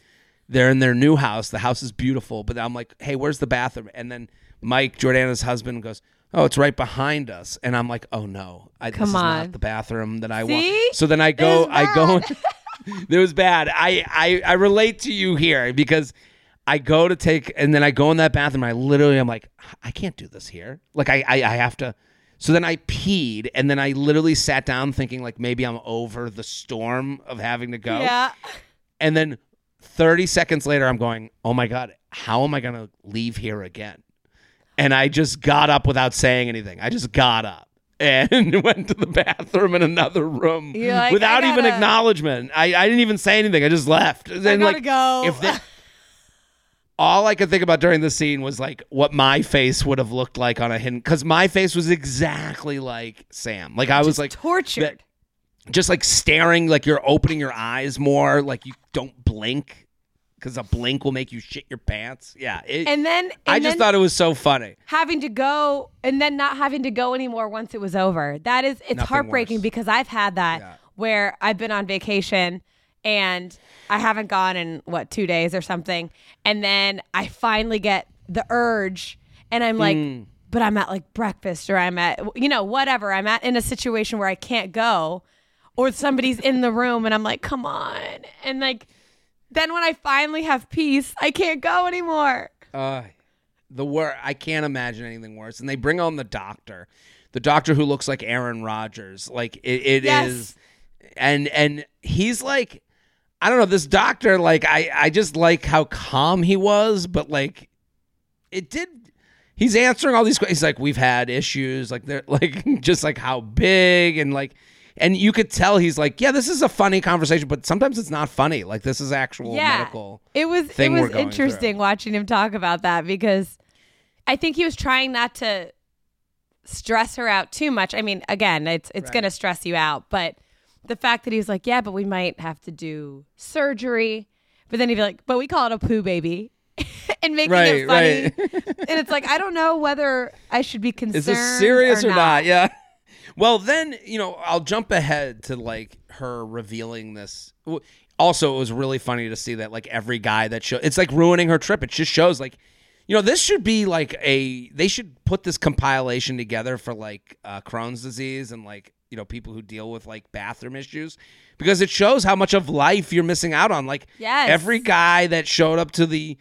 they're in their new house. The house is beautiful, but I'm like, hey, where's the bathroom? And then Mike, Jordana's husband, goes. Oh, it's right behind us, and I'm like, "Oh no, I, this Come is on. not the bathroom that I See? want." So then I go, I go, it was bad. I, I I relate to you here because I go to take and then I go in that bathroom. I literally I'm like I can't do this here. Like I, I I have to. So then I peed and then I literally sat down thinking like maybe I'm over the storm of having to go. Yeah. And then 30 seconds later I'm going, "Oh my god, how am I going to leave here again?" And I just got up without saying anything. I just got up and went to the bathroom in another room like, without even gotta- acknowledgement. I, I didn't even say anything. I just left. And gotta like, go. If that, all I could think about during the scene was like what my face would have looked like on a hidden because my face was exactly like Sam. Like I was like tortured. that- just like staring, like you're opening your eyes more, like you don't blink because a blink will make you shit your pants. Yeah, it, and then and I just then thought it was so funny. having to go and then not having to go anymore once it was over. That is it's Nothing heartbreaking worse. because I've had that Yeah. where I've been on vacation and I haven't gone in what 2 days or something and then I finally get the urge and I'm like Mm. but I'm at like breakfast or I'm at you know whatever. I'm at in a situation where I can't go or somebody's in the room and I'm like come on and like then when I finally have peace, I can't go anymore. Uh, the wor I can't imagine anything worse. And they bring on the doctor, the doctor who looks like Aaron Rodgers. Like it, it Yes. is, and and he's like, I don't know. This doctor, like I, I just like how calm he was, but like, it did. He's answering all these questions. He's like, we've had issues, like they're like just like how big and like. And you could tell he's like, yeah, this is a funny conversation, but sometimes it's not funny. Like this is actual yeah, medical. it was it was interesting through. watching him talk about that because I think he was trying not to stress her out too much. I mean, again, it's it's going to stress you out, but the fact that he was like, "Yeah, but we might have to do surgery," but then he'd be like, "But we call it a poo baby," and making Right, it funny. right. and it's like I don't know whether I should be concerned. Is this serious or, or not? Yeah. Well, then you know I'll jump ahead to like her revealing this. Also, it was really funny to see that like every guy that show it's like ruining her trip. It just shows like, you know, this should be like a they should put this compilation together for like uh, Crohn's disease and like you know people who deal with like bathroom issues because it shows how much of life you're missing out on. Like Yes. every guy that showed up to the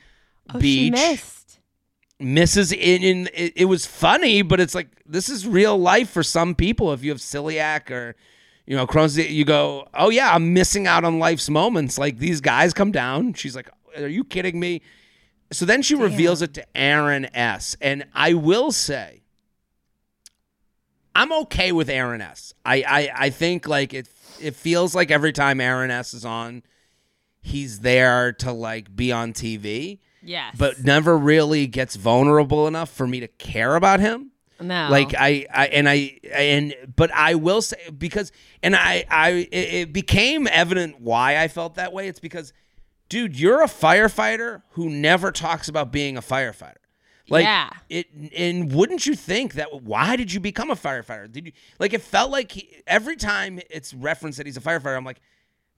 Oh, beach missed. misses in, in it, it was funny but it's like this is real life for some people if you have celiac or you know crohn's you go oh yeah i'm missing out on life's moments like these guys come down she's like are you kidding me so then she reveals it to aaron s and i will say i'm okay with aaron s i i, I think like it it feels like every time aaron s is on he's there to like be on tv Yes, but never really gets vulnerable enough for me to care about him. no, Like I, I and I and but I will say because and I I it, it became evident why I felt that way. It's because, dude, you're a firefighter who never talks about being a firefighter. Like Yeah. it, and wouldn't you think that? Why did you become a firefighter? Did you like? It felt like he, every time it's referenced that he's a firefighter, I'm like,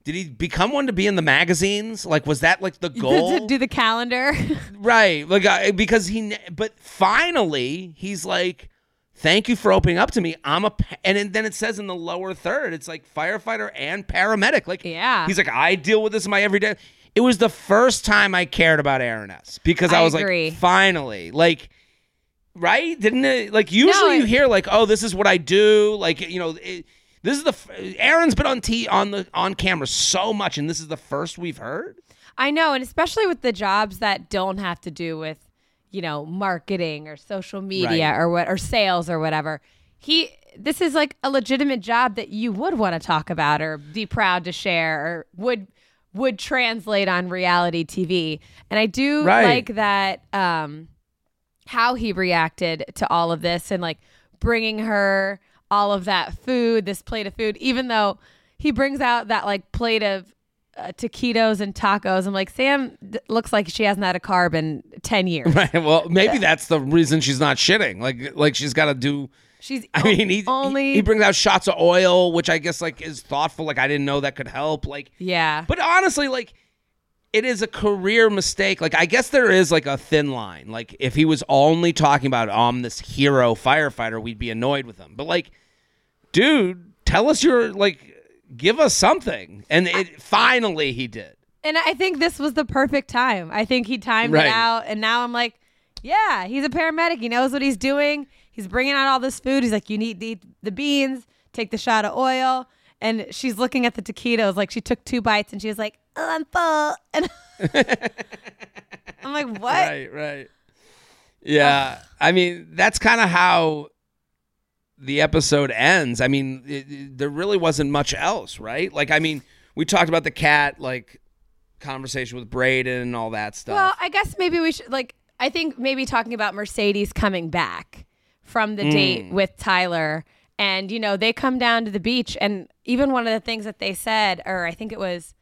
did he become one to be in the magazines? Like, was that like the goal? to do the calendar. Right. Like I, because he but finally he's like thank you for opening up to me. I'm a and then it says in the lower third it's like firefighter and paramedic. Like Yeah. He's like I deal with this in my everyday. It was the first time I cared about Aaron S because I, I was agree. like finally like right? Didn't it like usually it- you hear like oh this is what I do like you know it, this is the f- Aaron's been on t on the on camera so much and this is the first we've heard. I know, and especially with the jobs that don't have to do with, you know, marketing or social media Right. or what or sales or whatever. He this is like a legitimate job that you would want to talk about or be proud to share or would would translate on reality TV. And I do Right. like that um how he reacted to all of this and like bringing her all of that food, this plate of food, even though he brings out that like plate of uh, taquitos and tacos. I'm like, Sam d- looks like she hasn't had a carb in 10 years. Right. Well, maybe that's the reason she's not shitting. Like, like she's got to do. She's I mean, he, only, he brings out shots of oil, which I guess like is thoughtful. Like I didn't know that could help. Like, yeah. but honestly, like it is a career mistake. Like I guess there is like a thin line. Like if he was only talking about oh, I'm this hero firefighter, we'd be annoyed with him. But like, dude, tell us your like, give us something. And it finally he did. And I think this was the perfect time. I think he timed Right. it out. And now I'm like, yeah, he's a paramedic. He knows what he's doing. He's bringing out all this food. He's like, you need to eat the beans, take the shot of oil. And she's looking at the taquitos like she took two bites and she was like, oh, I'm full. And I'm like, what? Right, right. Yeah, I mean that's kind of how the episode ends. I mean, it, it- there really wasn't much else, right? Like, I mean, we talked about the cat, like conversation with Brayden and all that stuff. Well, I guess maybe we should like. I think maybe talking about Mercedes coming back from the Mm. date with Tyler, and you know they come down to the beach, and even one of the things that they said, or I think it was,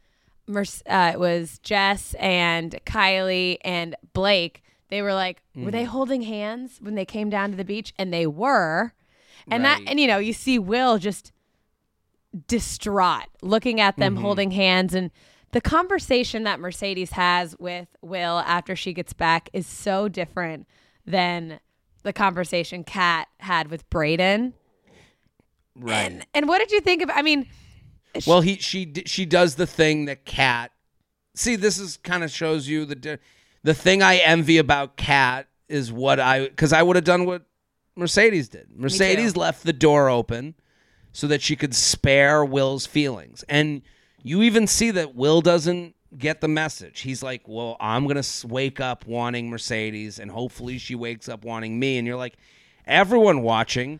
uh, it was Jess and Kylie and Blake. They were like, were Mm. they holding hands when they came down to the beach? And they were, and Right. that, and you know, you see Will just distraught looking at Mm-hmm. them holding hands and the conversation that Mercedes has with Will after she gets back is so different than the conversation Kat had with Brayden. right. And and what did you think of I mean well, he she she does the thing that Kat see, this is kind of shows you the the thing I envy about Kat is what I because I would have done what Mercedes did. Mercedes left the door open so that she could spare Will's feelings, and you even see that Will doesn't get the message. He's like, "Well, I'm gonna wake up wanting Mercedes, and hopefully she wakes up wanting me." And you're like, everyone watching,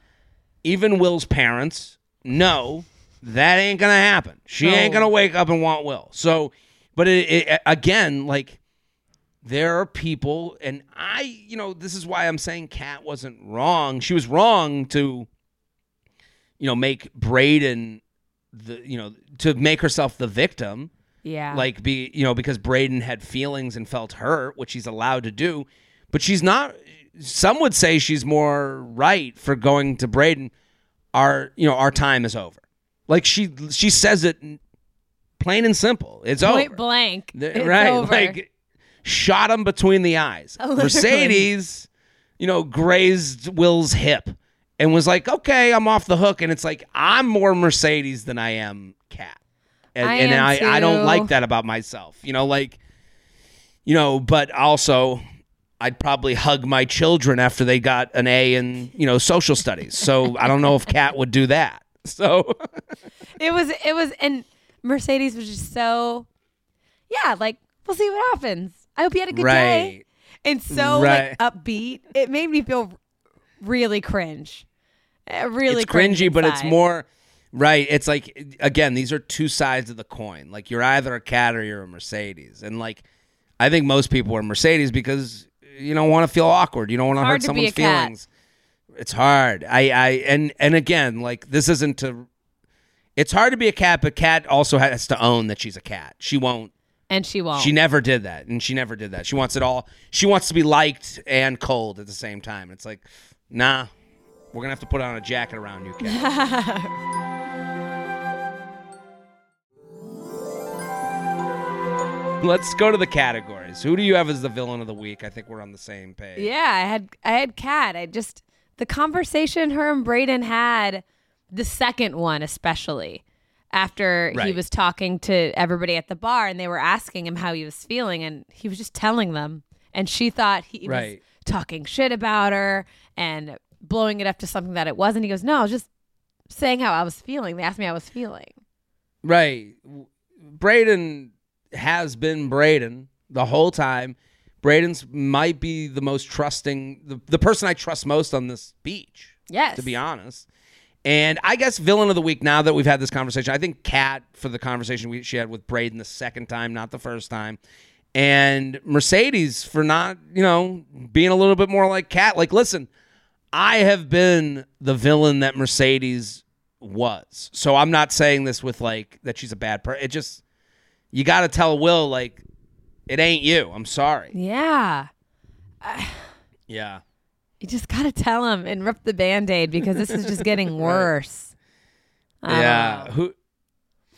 even Will's parents, know that ain't gonna happen. She ain't gonna wake up and want Will. So, but it, it again, like there are people, and I, you know, this is why I'm saying Kat wasn't wrong. She was wrong to, you know, make Brayden the, you know, to make herself the victim Yeah. like be you know because Brayden had feelings and felt hurt, which he's allowed to do, but she's not. Some would say she's more right for going to Brayden. Our you know our time is over. Like she she says it plain and simple. It's point over. blank. It's right, over. like shot him between the eyes. Mercedes, you know, grazed Will's hip and was like, "Okay, I'm off the hook." And it's like I'm more Mercedes than I am Kat, and, I and I I don't like that about myself. You know, like you know, but also. I'd probably hug my children after they got an A in, you know, social studies. So I don't know if Kat would do that. So it was it was and Mercedes was just so yeah, like we'll see what happens. I hope you had a good day. right. And so Right. like upbeat. It made me feel really cringe. Uh, Really it's cringe cringy, but it's more right. It's like again, these are two sides of the coin. Like you're either a cat or you're a Mercedes, and like I think most people are Mercedes because you don't want to feel awkward. You don't want to hurt someone's a cat. feelings. It's hard. I, I and and again, like this isn't to. It's hard to be a cat, but Kat also has to own that she's a cat. She won't. and she won't. She never did that, and she never did that. She wants it all. She wants to be liked and cold at the same time. It's like, nah, we're gonna have to put on a jacket around you, Kat. Let's go to the categories. Who do you have as the villain of the week? I think we're on the same page. Yeah, I had I had Kat. I just the conversation her and Brayden had, the second one especially, after he was talking to everybody at the bar and they were asking him how he was feeling and he was just telling them and she thought he was talking shit about her and blowing it up to something that it wasn't. He goes, "No, I was just saying how I was feeling. They asked me how I was feeling." Right. Brayden has been Brayden the whole time. Brayden's might be the most trusting, the, the person I trust most on this beach. Yes. To be honest. And I guess villain of the week. Now that we've had this conversation, I think Kat for the conversation we, she had with Brayden the second time, not the first time, and Mercedes for not, you know, being a little bit more like Kat. Like, listen, I have been the villain that Mercedes was. So I'm not saying this with like that she's a bad person. It just you got to tell Will like it ain't you. I'm sorry. Yeah. Yeah. You just got to tell him and rip the band-aid because this is just getting worse. Don't Yeah. know. Who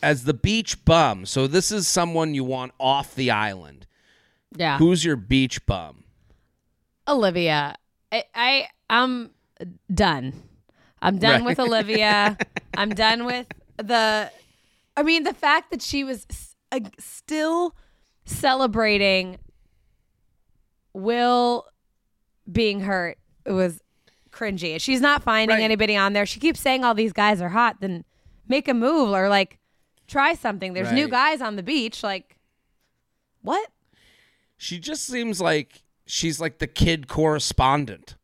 as the beach bum. So this is someone you want off the island. Yeah. Who's your beach bum? Olivia. I, I I'm done. I'm done Right. with Olivia. I'm done with the I mean the fact that she was uh, still celebrating Will being hurt it was cringy. She's not finding Right. anybody on there. She keeps saying all these guys are hot, then make a move or like try something. There's new guys on the beach like what? She just seems like she's like the kid correspondent.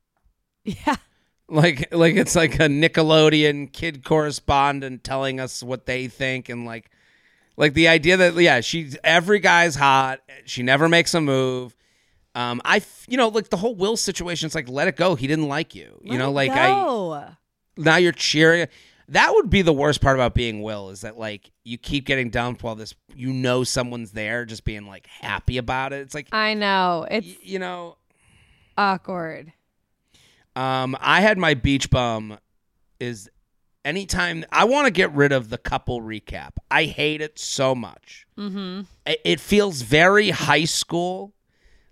Yeah. Like like it's like a Nickelodeon kid correspondent telling us what they think and like like the idea that yeah, she's every guy's hot, she never makes a move. Um I you know, like the whole Will situation, it's like let it go. He didn't like you. you know, like I I now you're cheering. That would be the worst part about being Will is that like you keep getting dumped while this you know someone's there, just being like happy about it. It's like I know. It's y- you know, awkward. um, I had my beach bum is anytime I want to get rid of the couple recap. I hate it so much. Mm-hmm. It, it feels very high school.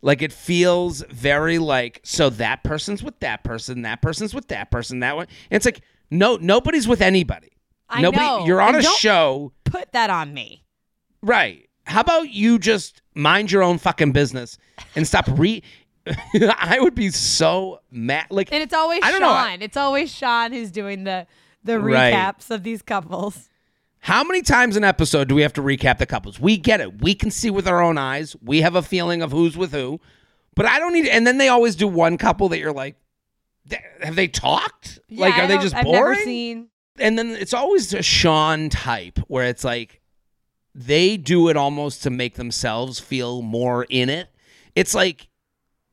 Like it feels very like so that person's with that person, that person's with that person, that one. And it's like no, nobody's with anybody. I Nobody. know. You're on And a show, Put that on me. right? how about you just mind your own fucking business and stop re. I would be so mad. Like, And it's always Sean. know, it's always Sean who's doing the the Right. recaps of these couples. How many times an episode do we have to recap the couples? We get it. We can see with our own eyes. We have a feeling of who's with who. But I don't need. And then they always do one couple that you're like, have they talked? Yeah, like, are they just I've boring? never seen. and then it's always a Sean type where it's like they do it almost to make themselves feel more in it. It's like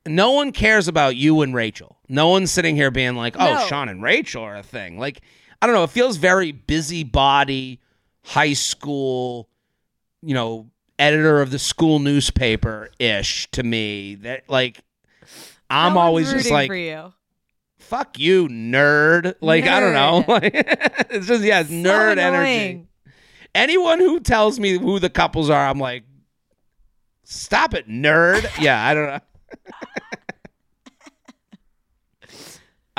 no one cares about you and Rachel. No one's sitting here being like, "Oh, No. Sean and Rachel are a thing." Like I don't know. It feels very busybody, high school, you know, editor of the school newspaper ish to me. That like I'm No always just like you. fuck you, nerd. Like I don't know. Like it's just yeah, it's So nerd energy. Anyone who tells me who the couples are, I'm like, stop it, nerd. yeah, I don't know.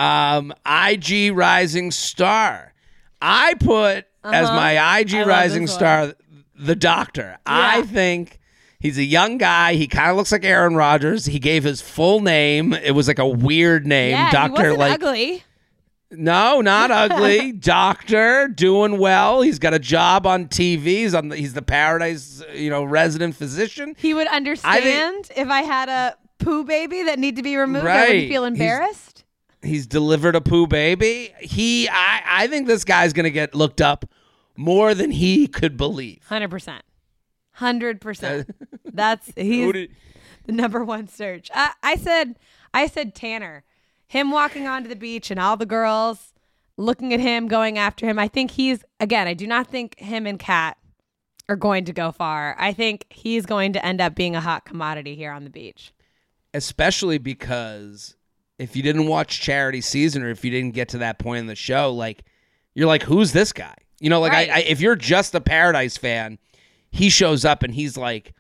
Um, IG Rising Star. I put as Uh-huh. my IG I Rising. Star the Doctor. I think. He's a young guy. He kind of looks like Aaron Rodgers. He gave his full name. It was like a weird name, Yeah, Doctor. Like ugly. no, not ugly. Doctor, doing well. He's got a job on TV. He's on. The, he's the Paradise, you know, resident physician. He would understand if I had a poo baby that need to be removed. I wouldn't feel embarrassed. He's delivered a poo baby. He, I, I think this guy's gonna get looked up more than he could believe. Hundred percent. Hundred percent. That's he's did- the number one search. I, I said I said Tanner. Him walking onto the beach and all the girls looking at him, going after him. I think he's again, I do not think him and Kat are going to go far. I think he's going to end up being a hot commodity here on the beach. especially because if you didn't watch Charity Season or if you didn't get to that point in the show, like you're like, who's this guy? You know, like Right. I, I, if you're just a Paradise fan, he shows up and he's like,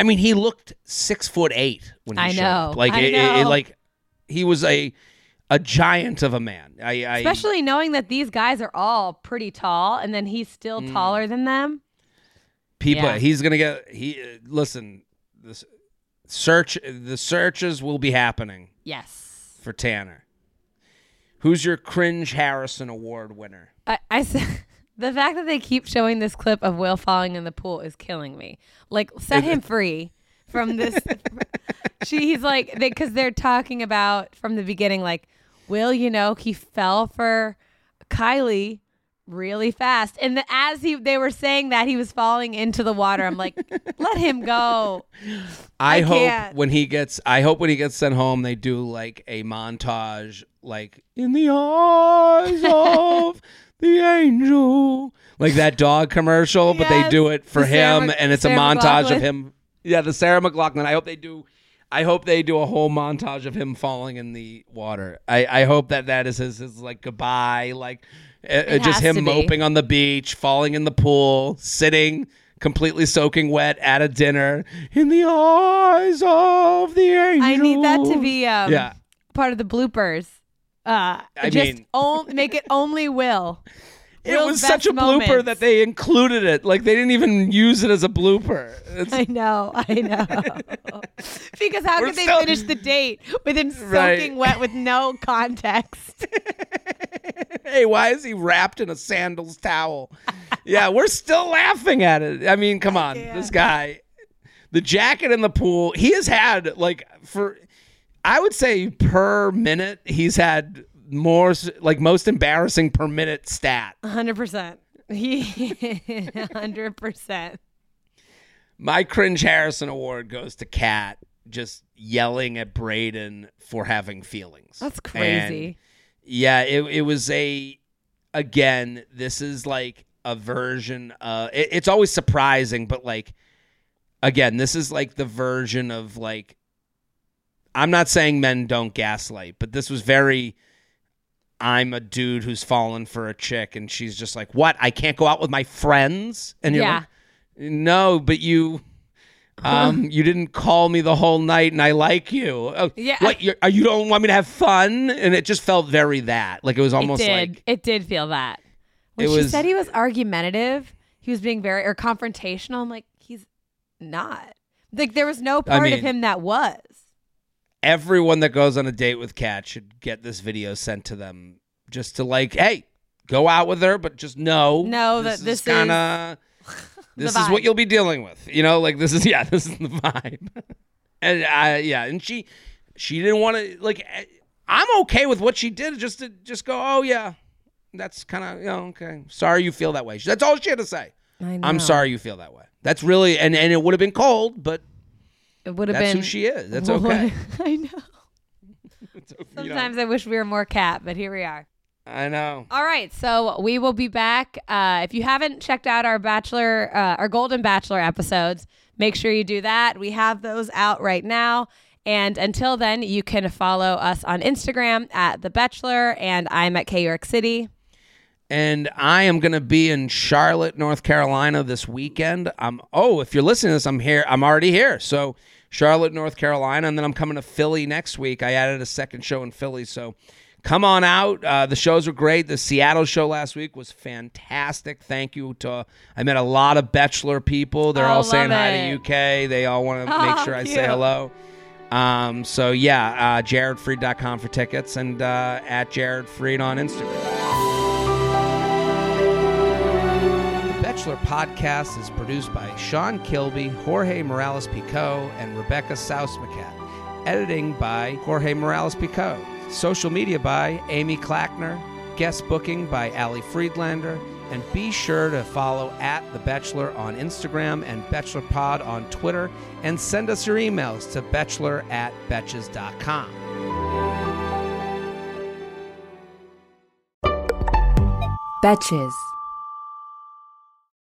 I mean, he looked six foot eight when he I showed know. up. Like I it- it- it- like he was a a giant of a man. I, I Especially knowing that these guys are all pretty tall and then he's still Mm. taller than them. people Yeah. he's gonna get he uh, listen this search the searches will be happening Yes. For Tanner. Who's your cringe Harrison Award winner? I, I the fact that they keep showing this clip of Will falling in the pool is killing me. Like, set him free from this. she, he's like, because they, are talking about from the beginning, like, Will, you know, he fell for Kylie really fast, and the, as he they were saying that he was falling into the water, I'm like, let him go. I, I hope can't. when he gets I hope when he gets sent home they do like a montage like in the eyes of the angel. Like that dog commercial but they do it for the Sarah him Mc- and it's a Sarah montage of him yeah the Sarah McLachlan I hope they do I hope they do a whole montage of him falling in the water. I I hope that that is his, his like goodbye like It just him moping on the beach falling in the pool sitting completely soaking wet at a dinner in the eyes of the angel. I need that to be um, Yeah. part of the bloopers. Uh, I just mean- on- make it only Will. It was such a blooper moments. that they included it. Like they didn't even use it as a blooper. It's, I know, I know. because how We're could they still- finish the date with him soaking Right. wet with no context? hey, why is he wrapped in a sandals towel? yeah, we're still laughing at it. I mean, come on, this guy, the jacket in the pool. He has had like for, I would say per minute, he's had more like most embarrassing per minute stat. 100%. He 100%. My cringe Harrison award goes to Kat just yelling at Brayden for having feelings. That's crazy. And, yeah, it it was a again, this is like a version uh it, it's always surprising, but like again, this is like the version of like I'm not saying men don't gaslight, but this was very I'm a dude who's fallen for a chick and she's just like, "What? I can't go out with my friends?" And you're Yeah. like, "No, but you um you didn't call me the whole night and I like you." Oh, Yeah. What? You you don't want me to have fun? And it just felt very that. Like it was almost it did. like it did feel that. When she was- said he was argumentative, he was being very or confrontational. I'm like, he's not. Like there was no part mean- of him that was. Everyone that goes on a date with Kat should get this video sent to them just to like, hey, go out with her, but just know, Know that this is kind of this is what you'll be dealing with. You know, like this is yeah, this is the vibe. and I yeah, and she she didn't want to like. eh, I'm okay with what she did, just to just go, oh yeah, that's kind of you know okay. Sorry you feel that way. That's all she had to say. I know. I'm sorry you feel that way. That's really and and it would have been cold, but It would have that's been. who she is. That's okay. I know. You know, Sometimes I wish we were more cat, but here we are. I know. All right, so we will be back. Uh, if you haven't checked out our Bachelor, uh, our Golden Bachelor episodes, make sure you do that. We have those out right now. And until then, you can follow us on Instagram at The Betchelor, and I'm at K York City. and I am going to be in Charlotte, North Carolina this weekend. I'm oh, if you're listening to this, I'm here. I'm already here. So Charlotte, North Carolina, and then I'm coming to Philly next week. I added a second show in Philly, so come on out. Uh, the shows were great. The Seattle show last week was fantastic. Thank you to I met a lot of Bachelor people. They're Oh, all saying love hi to UK. They all want to Oh, make sure I say hello. Um, so yeah, uh, jaredfreid.com for tickets and uh, at jaredfreed on Instagram. Betchelor podcast is produced by Sean Kilby, Jorge Morales Pico, and Rebecca Sausmacat. Editing by Jorge Morales Pico. Social media by Amy Clackner. Guest booking by Ali Friedlander. And be sure to follow at The Betchelor on Instagram and BetchelorPod on Twitter. And send us your emails to betchelor at betches.com. Betches.